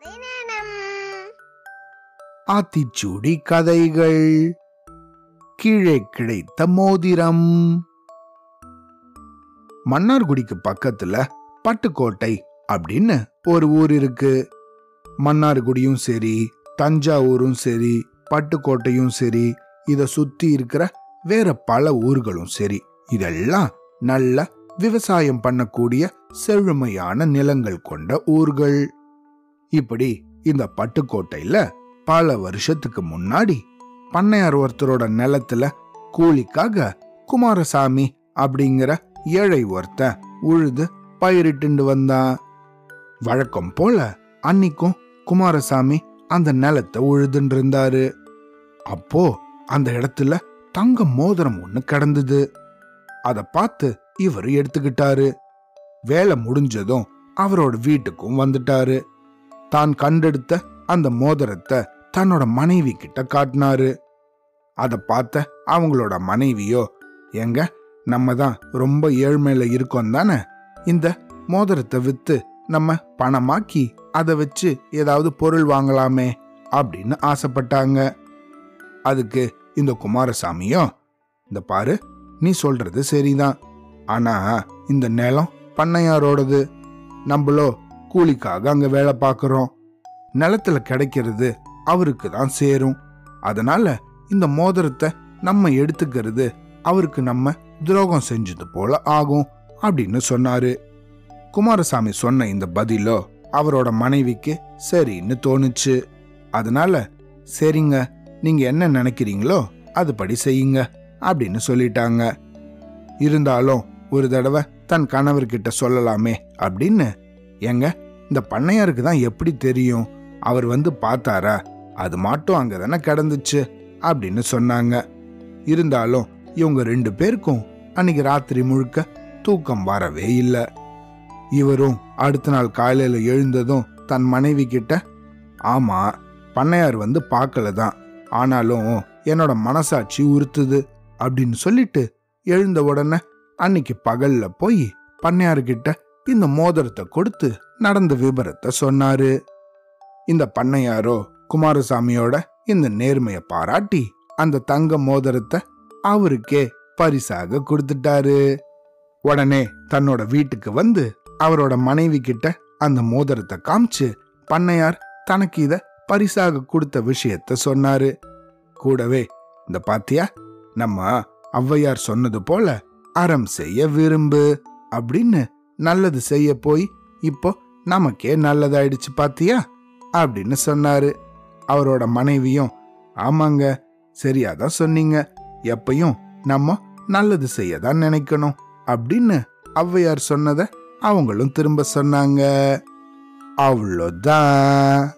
கதை ஆத்திச்சூடி கதைகள். கீழே கிடைத்த மோதிரம். மன்னார்குடிக்கு பக்கத்துல பட்டுக்கோட்டை அப்படின்னு ஒரு ஊர் இருக்கு. மன்னார்குடியும் சரி தஞ்சாவூரும் சரி பட்டுக்கோட்டையும் சரி இத சுத்தி இருக்கிற வேற பல ஊர்களும் சரி. இதெல்லாம் நல்ல விவசாயம் பண்ணக்கூடிய செழுமையான நிலங்கள் கொண்ட ஊர்கள். இப்படி இந்த பட்டுக்கோட்டையில பல வருஷத்துக்கு முன்னாடி பண்ணையார் ஒருத்தரோட நிலத்துல கூலிக்காக குமாரசாமி அப்படிங்கிற ஏழை ஒருத்தன் உழுது பயிரிட்டு வந்தான். வழக்கம் போல அன்னிக்கும் குமாரசாமி அந்த நிலத்தை உழுதுன்னு இருந்தாரு அப்போ அந்த இடத்துல தங்க மோதிரம் ஒண்ணு கிடந்தது. அத பார்த்து இவர் எடுத்துக்கிட்டாரு. வேலை முடிஞ்சதும் அவரோட வீட்டுக்கும் வந்துட்டாரு. தான் கண்டெடுத்த அந்த மோதிரத்தை தன்னோட மனைவி கிட்ட காட்டினாரு. அதை பார்த்த அவங்களோட மனைவியோ எங்க நம்ம தான் ரொம்ப ஏழ்மையில இருக்கோம் தானே? இந்த மோதிரத்தை வித்து நம்ம பணமாக்கி அதை வச்சு ஏதாவது பொருள் வாங்கலாமே அப்படின்னு ஆசைப்பட்டாங்க. அதுக்கு இந்த குமாரசாமியும் இந்த பாரு நீ சொல்றது சரிதான். ஆனா இந்த நிலம் பண்ணையாரோடது. நம்மளோ கூலிக்காக அங்க வேலை பார்க்கறோம். நிலத்துல கிடைக்கிறது அவருக்கு தான் சேரும். அதனால இந்த மோதிரத்தை நம்ம எடுத்துக்கிறது அவருக்கு நம்ம துரோகம் செஞ்சது போல ஆகும் அப்படின்னு சொன்னாரு. குமாரசாமி சொன்ன இந்த பதிலோ அவரோட மனைவிக்கு சரின்னு தோணுச்சு. அதனால சரிங்க நீங்க என்ன நினைக்கிறீங்களோ அதுபடி செய்யுங்க அப்படின்னு சொல்லிட்டாங்க. இருந்தாலும் ஒரு தடவை தன் கணவர்கிட்ட சொல்லலாமே அப்படின்னு ஏங்க இந்த பண்ணையாருக்கு தான் எப்படி தெரியும்? அவர் வந்து பார்த்தாரா? அது மட்டும் அங்கே தானே கிடந்துச்சு அப்படின்னு சொன்னாங்க. இருந்தாலும் இவங்க ரெண்டு பேருக்கும் அன்னைக்கு ராத்திரி முழுக்க தூக்கம் வரவே இல்லை. இவரும் அடுத்த நாள் காலையில் எழுந்ததும் தன் மனைவி கிட்ட ஆமா பண்ணையார் வந்து பார்க்கல தான். ஆனாலும் என்னோட மனசாட்சி உறுத்துது அப்படின்னு சொல்லிட்டு எழுந்த உடனே அன்னைக்கு பகல்ல போய் பண்ணையார்கிட்ட இந்த மோதிரத்தை கொடுத்து நடந்த விபரத்தை சொன்னாரு. இந்த பண்ணையாரோ குமாரசாமியோட இந்த நேர்மைய பாராட்டி அந்த தங்க மோதிரத்தை அவருக்கே பரிசாக கொடுத்துட்டாரு. உடனே தன்னோட வீட்டுக்கு வந்து அவரோட மனைவி கிட்ட அந்த மோதிரத்தை காமிச்சு பண்ணையார் தனக்கு இத பரிசாக கொடுத்த விஷயத்த சொன்னாரு. கூடவே இந்த பாத்தியா நம்ம ஔவையார் சொன்னது போல அறம் செய்ய விரும்பு அப்படின்னு நல்லது செய்ய போய் இப்போ நமக்கே நல்லதாயிடுச்சு பாத்தியா? அப்படின்னு சொன்னாரு. அவரோட மனைவியும் ஆமாங்க சரியாதான் சொன்னீங்க. எப்பையும் நம்ம நல்லது செய்ய தான் நினைக்கணும். அப்படின்னு ஔவையார் சொன்னதை அவங்களும் திரும்ப சொன்னாங்க. அவ்வளோதான்.